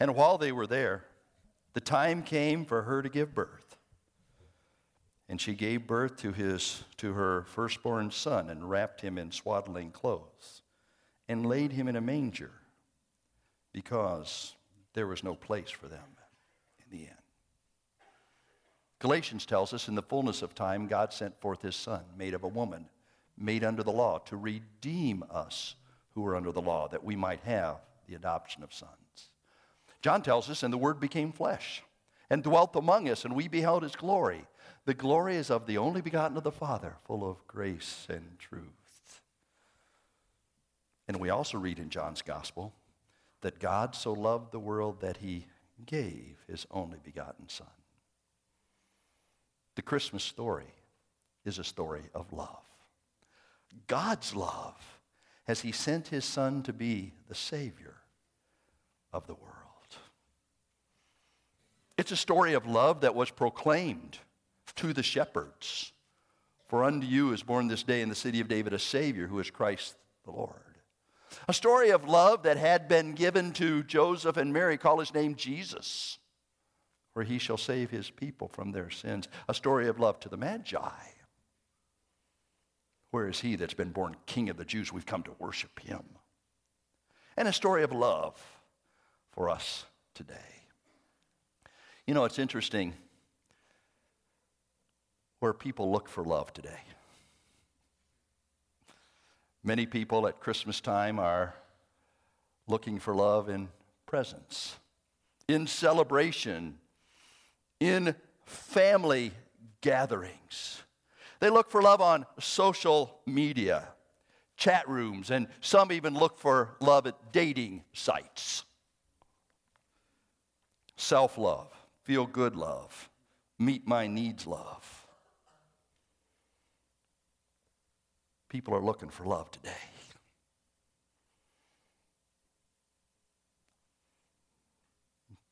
And while they were there, the time came for her to give birth. And she gave birth to, his, to her firstborn son and wrapped him in swaddling clothes and laid him in a manger because there was no place for them in the end. Galatians tells us in the fullness of time, God sent forth his son, made of a woman, made under the law, to redeem us who were under the law, that we might have the adoption of sons. John tells us, and the Word became flesh and dwelt among us, and we beheld his glory. The glory is of the only begotten of the Father, full of grace and truth. And we also read in John's Gospel that God so loved the world that he gave his only begotten Son. The Christmas story is a story of love. God's love as he sent his Son to be the Savior of the world. It's a story of love that was proclaimed to the shepherds. For unto you is born this day in the city of David a Savior who is Christ the Lord. A story of love that had been given to Joseph and Mary, call his name Jesus, for he shall save his people from their sins. A story of love to the Magi. Where is he that's been born King of the Jews? We've come to worship him. And a story of love for us today. You know, it's interesting where people look for love today. Many people at Christmas time are looking for love in presents, in celebration, in family gatherings. They look for love on social media, chat rooms, and some even look for love at dating sites. Self love feel good love, meet my needs love. People are looking for love today.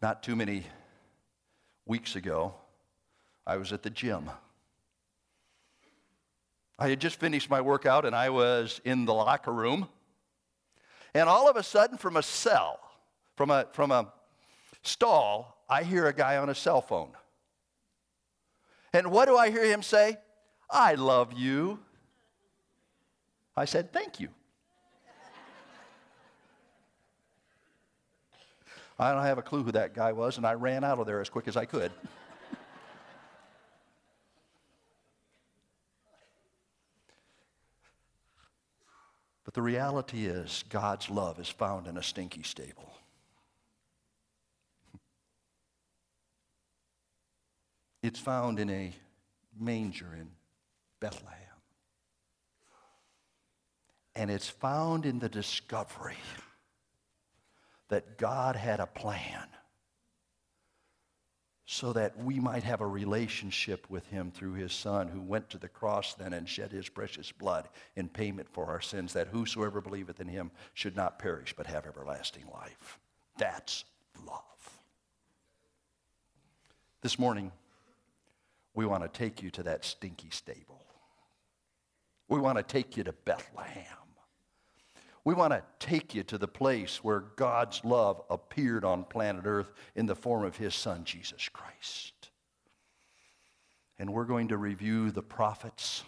Not too many weeks ago, I was at the gym. I had just finished my workout and I was in the locker room. And all of a sudden, from a cell, from a, from a stall, I hear a guy on a cell phone. And what do I hear him say? I love you. I said, Thank you. I don't have a clue who that guy was, and I ran out of there as quick as I could. but the reality is, God's love is found in a stinky stable. It's found in a manger in Bethlehem. And it's found in the discovery that God had a plan so that we might have a relationship with him through his son who went to the cross then and shed his precious blood in payment for our sins that whosoever believeth in him should not perish but have everlasting life that's love this morning we want to take you to that stinky stable. We want to take you to Bethlehem. We want to take you to the place where God's love appeared on planet Earth in the form of his son, Jesus Christ. And we're going to review the prophets,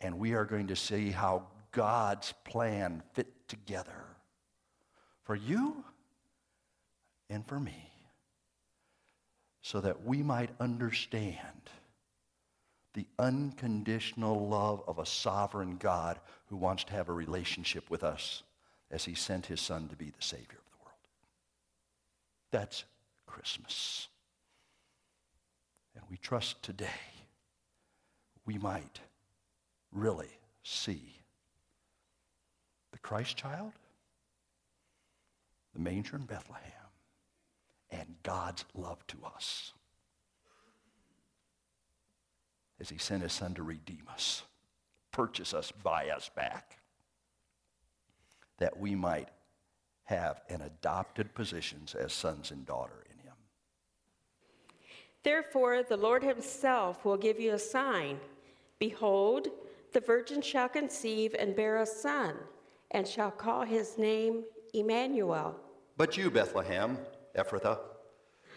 and we are going to see how God's plan fit together for you and for me so that we might understand the unconditional love of a sovereign God who wants to have a relationship with us as he sent his son to be the Savior of the world. That's Christmas. And we trust today we might really see the Christ child, the manger in Bethlehem, and God's love to us as he sent his son to redeem us, purchase us, buy us back, that we might have an adopted positions as sons and daughter in him. Therefore, the Lord himself will give you a sign. Behold, the virgin shall conceive and bear a son, and shall call his name Emmanuel. But you, Bethlehem, Ephrathah,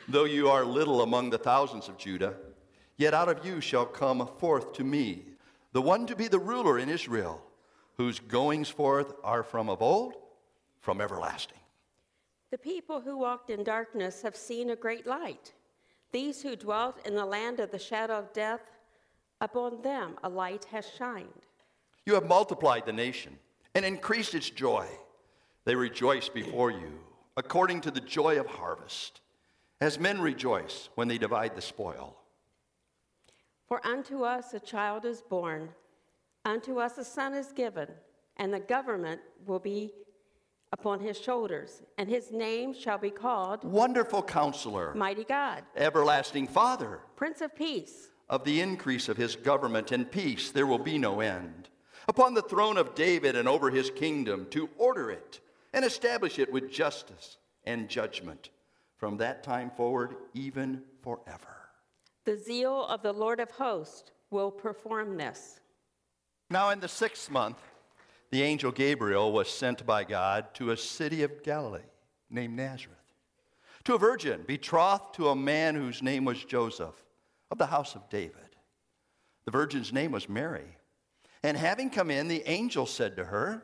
though you are little among the thousands of Judah, yet out of you shall come forth to me the one to be the ruler in Israel, whose goings forth are from of old, from everlasting. The people who walked in darkness have seen a great light. These who dwelt in the land of the shadow of death, upon them a light has shined. You have multiplied the nation and increased its joy. They rejoice before you, according to the joy of harvest, as men rejoice when they divide the spoil. For unto us a child is born, unto us a son is given, and the government will be upon his shoulders, and his name shall be called Wonderful counselor, Mighty God, everlasting Father. Prince of Peace. Of the increase of his government and peace there will be no end. Upon the throne of David and over his kingdom, to order it and establish it with justice and judgment from that time forward, even forever. The zeal of the Lord of hosts will perform this. Now, in the sixth month, the angel Gabriel was sent by God to a city of Galilee named Nazareth, to a virgin betrothed to a man whose name was Joseph of the house of David. The virgin's name was Mary. And having come in, the angel said to her,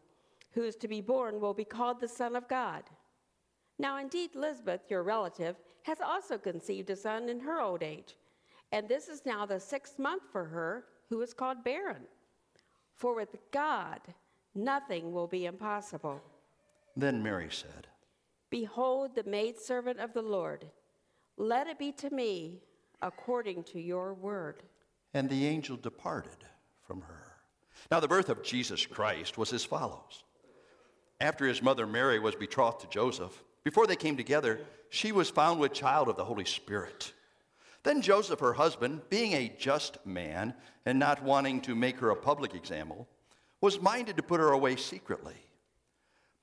who is to be born will be called the Son of God. Now, indeed, Elizabeth, your relative, has also conceived a son in her old age, and this is now the sixth month for her who is called barren. For with God, nothing will be impossible. Then Mary said, Behold, the maidservant of the Lord. Let it be to me according to your word. And the angel departed from her. Now, the birth of Jesus Christ was as follows. After his mother Mary was betrothed to Joseph, before they came together, she was found with child of the Holy Spirit. Then Joseph, her husband, being a just man and not wanting to make her a public example, was minded to put her away secretly.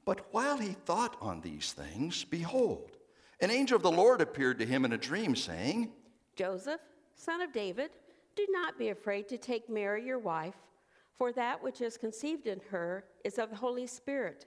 But while he thought on these things, behold, an angel of the Lord appeared to him in a dream, saying, Joseph, son of David, do not be afraid to take Mary your wife, for that which is conceived in her is of the Holy Spirit,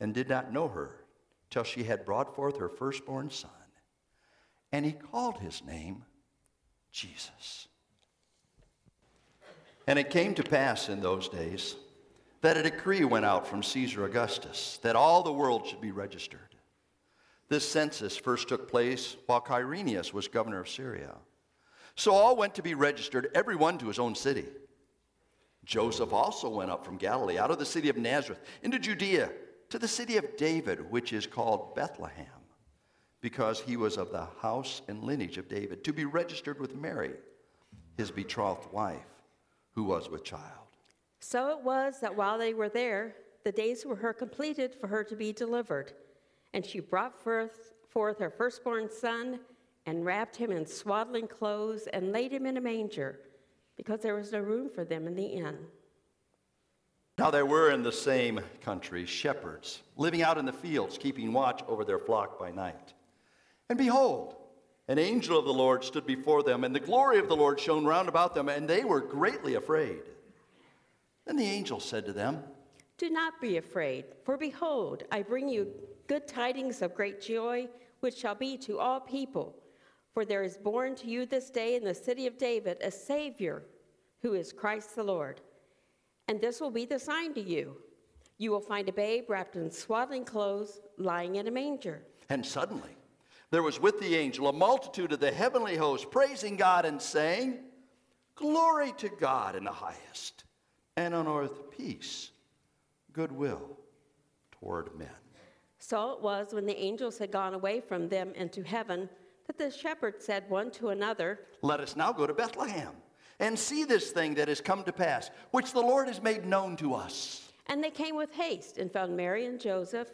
and did not know her till she had brought forth her firstborn son. And he called his name Jesus. And it came to pass in those days that a decree went out from Caesar Augustus that all the world should be registered. This census first took place while Quirinius was governor of Syria. So all went to be registered, every one to his own city. Joseph also went up from Galilee, out of the city of Nazareth, into Judea, to the city of David, which is called Bethlehem, because he was of the house and lineage of David, to be registered with Mary, his betrothed wife, who was with child. So it was that while they were there, the days were her completed for her to be delivered. And she brought forth, forth her firstborn son and wrapped him in swaddling clothes and laid him in a manger because there was no room for them in the inn. Now there were in the same country shepherds living out in the fields, keeping watch over their flock by night. And behold, an angel of the Lord stood before them, and the glory of the Lord shone round about them, and they were greatly afraid. Then the angel said to them, Do not be afraid, for behold, I bring you good tidings of great joy, which shall be to all people. For there is born to you this day in the city of David a Savior, who is Christ the Lord. And this will be the sign to you. You will find a babe wrapped in swaddling clothes, lying in a manger. And suddenly there was with the angel a multitude of the heavenly host, praising God and saying, Glory to God in the highest, and on earth peace, goodwill toward men. So it was when the angels had gone away from them into heaven that the shepherds said one to another, Let us now go to Bethlehem and see this thing that has come to pass, which the Lord has made known to us. And they came with haste and found Mary and Joseph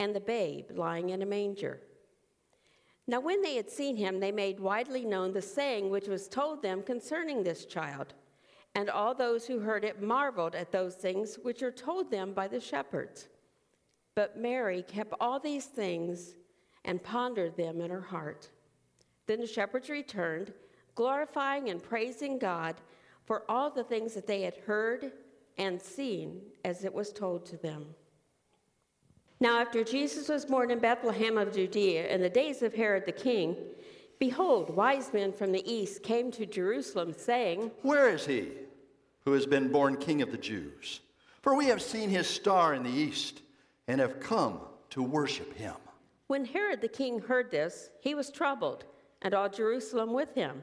and the babe lying in a manger. Now, when they had seen him, they made widely known the saying which was told them concerning this child. And all those who heard it marveled at those things which were told them by the shepherds. But Mary kept all these things and pondered them in her heart. Then the shepherds returned, glorifying and praising God for all the things that they had heard and seen as it was told to them. Now, after Jesus was born in Bethlehem of Judea in the days of Herod the king, behold, wise men from the east came to Jerusalem, saying, Where is he who has been born King of the Jews? For we have seen his star in the east and have come to worship him. When Herod the king heard this, he was troubled, and all Jerusalem with him.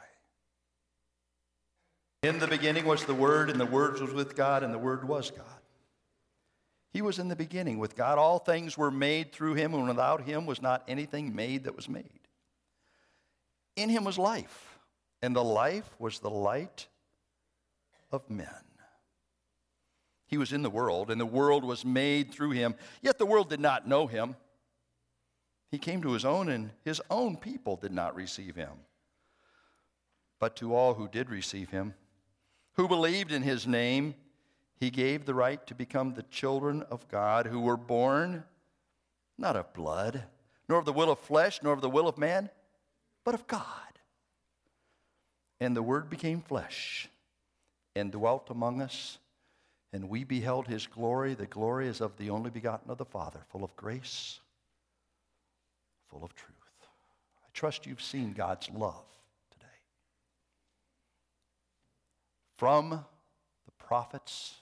In the beginning was the Word, and the Word was with God, and the Word was God. He was in the beginning with God. All things were made through him, and without him was not anything made that was made. In him was life, and the life was the light of men. He was in the world, and the world was made through him, yet the world did not know him. He came to his own, and his own people did not receive him. But to all who did receive him, who believed in his name, he gave the right to become the children of God who were born not of blood, nor of the will of flesh, nor of the will of man, but of God. And the Word became flesh and dwelt among us, and we beheld his glory. The glory is of the only begotten of the Father, full of grace, full of truth. I trust you've seen God's love today. From the prophets,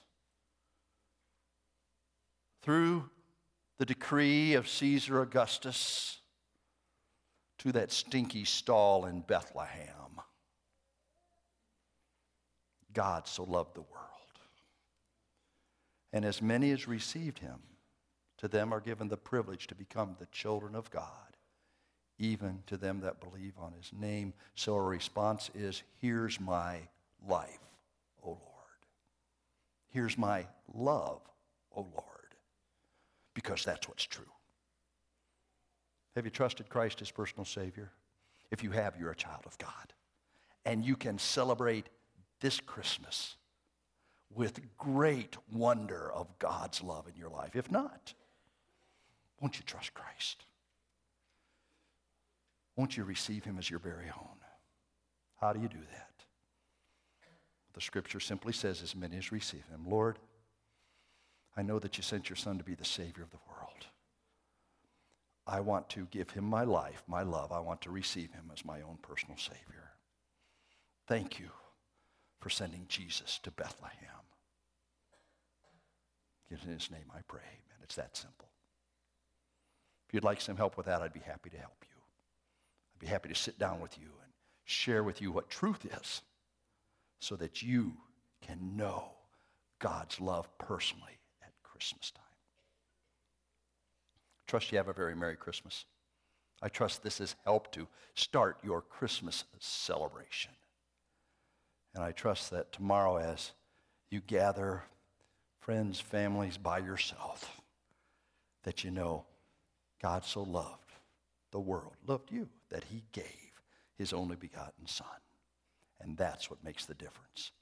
through the decree of Caesar Augustus to that stinky stall in Bethlehem. God so loved the world. And as many as received him, to them are given the privilege to become the children of God, even to them that believe on his name. So our response is, here's my life. Here's my love, O Lord, because that's what's true. Have you trusted Christ as personal Savior? If you have, you're a child of God. And you can celebrate this Christmas with great wonder of God's love in your life. If not, won't you trust Christ? Won't you receive him as your very own? How do you do that? The scripture simply says, as many as receive him. Lord, I know that you sent your son to be the Savior of the world. I want to give him my life, my love. I want to receive him as my own personal Savior. Thank you for sending Jesus to Bethlehem. In his name I pray, amen. It's that simple. If you'd like some help with that, I'd be happy to help you. I'd be happy to sit down with you and share with you what truth is so that you can know God's love personally at Christmas time. Trust you have a very Merry Christmas. I trust this has helped to start your Christmas celebration. And I trust that tomorrow, as you gather friends, families by yourself, that you know God so loved the world, loved you, that he gave his only begotten Son. And that's what makes the difference.